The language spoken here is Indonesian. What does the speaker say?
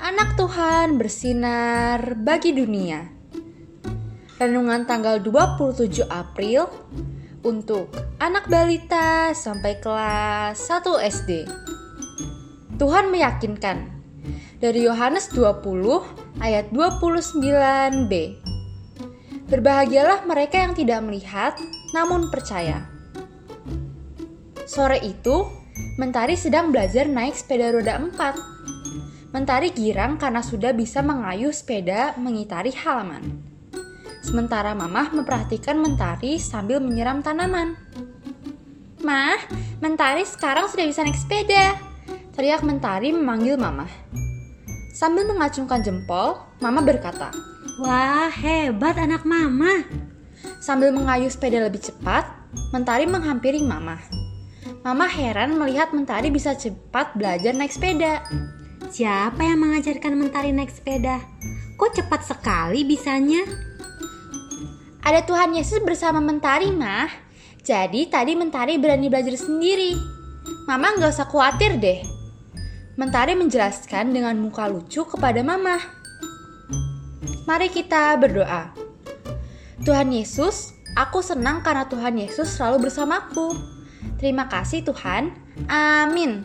Anak Tuhan bersinar bagi dunia. Renungan tanggal 27 April untuk anak balita sampai kelas 1 SD. Tuhan meyakinkan dari Yohanes 20 ayat 29b. Berbahagialah mereka yang tidak melihat namun percaya. Sore itu, Mentari sedang belajar naik sepeda roda empat. Mentari girang karena sudah bisa mengayuh sepeda mengitari halaman. Sementara Mamah memperhatikan Mentari sambil menyiram tanaman. Mah, Mentari sekarang sudah bisa naik sepeda. Teriak Mentari memanggil Mamah. Sambil mengacungkan jempol, Mama berkata, Wah, hebat anak mama. Sambil mengayuh sepeda lebih cepat, Mentari menghampiri Mama. Mama heran melihat Mentari bisa cepat belajar naik sepeda. Siapa yang mengajarkan Mentari naik sepeda? Kok cepat sekali bisanya? Ada Tuhan Yesus bersama Mentari, Mah. Jadi tadi Mentari berani belajar sendiri. Mama nggak usah khawatir deh. Mentari menjelaskan dengan muka lucu kepada Mama. Mari kita berdoa. Tuhan Yesus, aku senang karena Tuhan Yesus selalu bersamaku. Terima kasih Tuhan. Amin.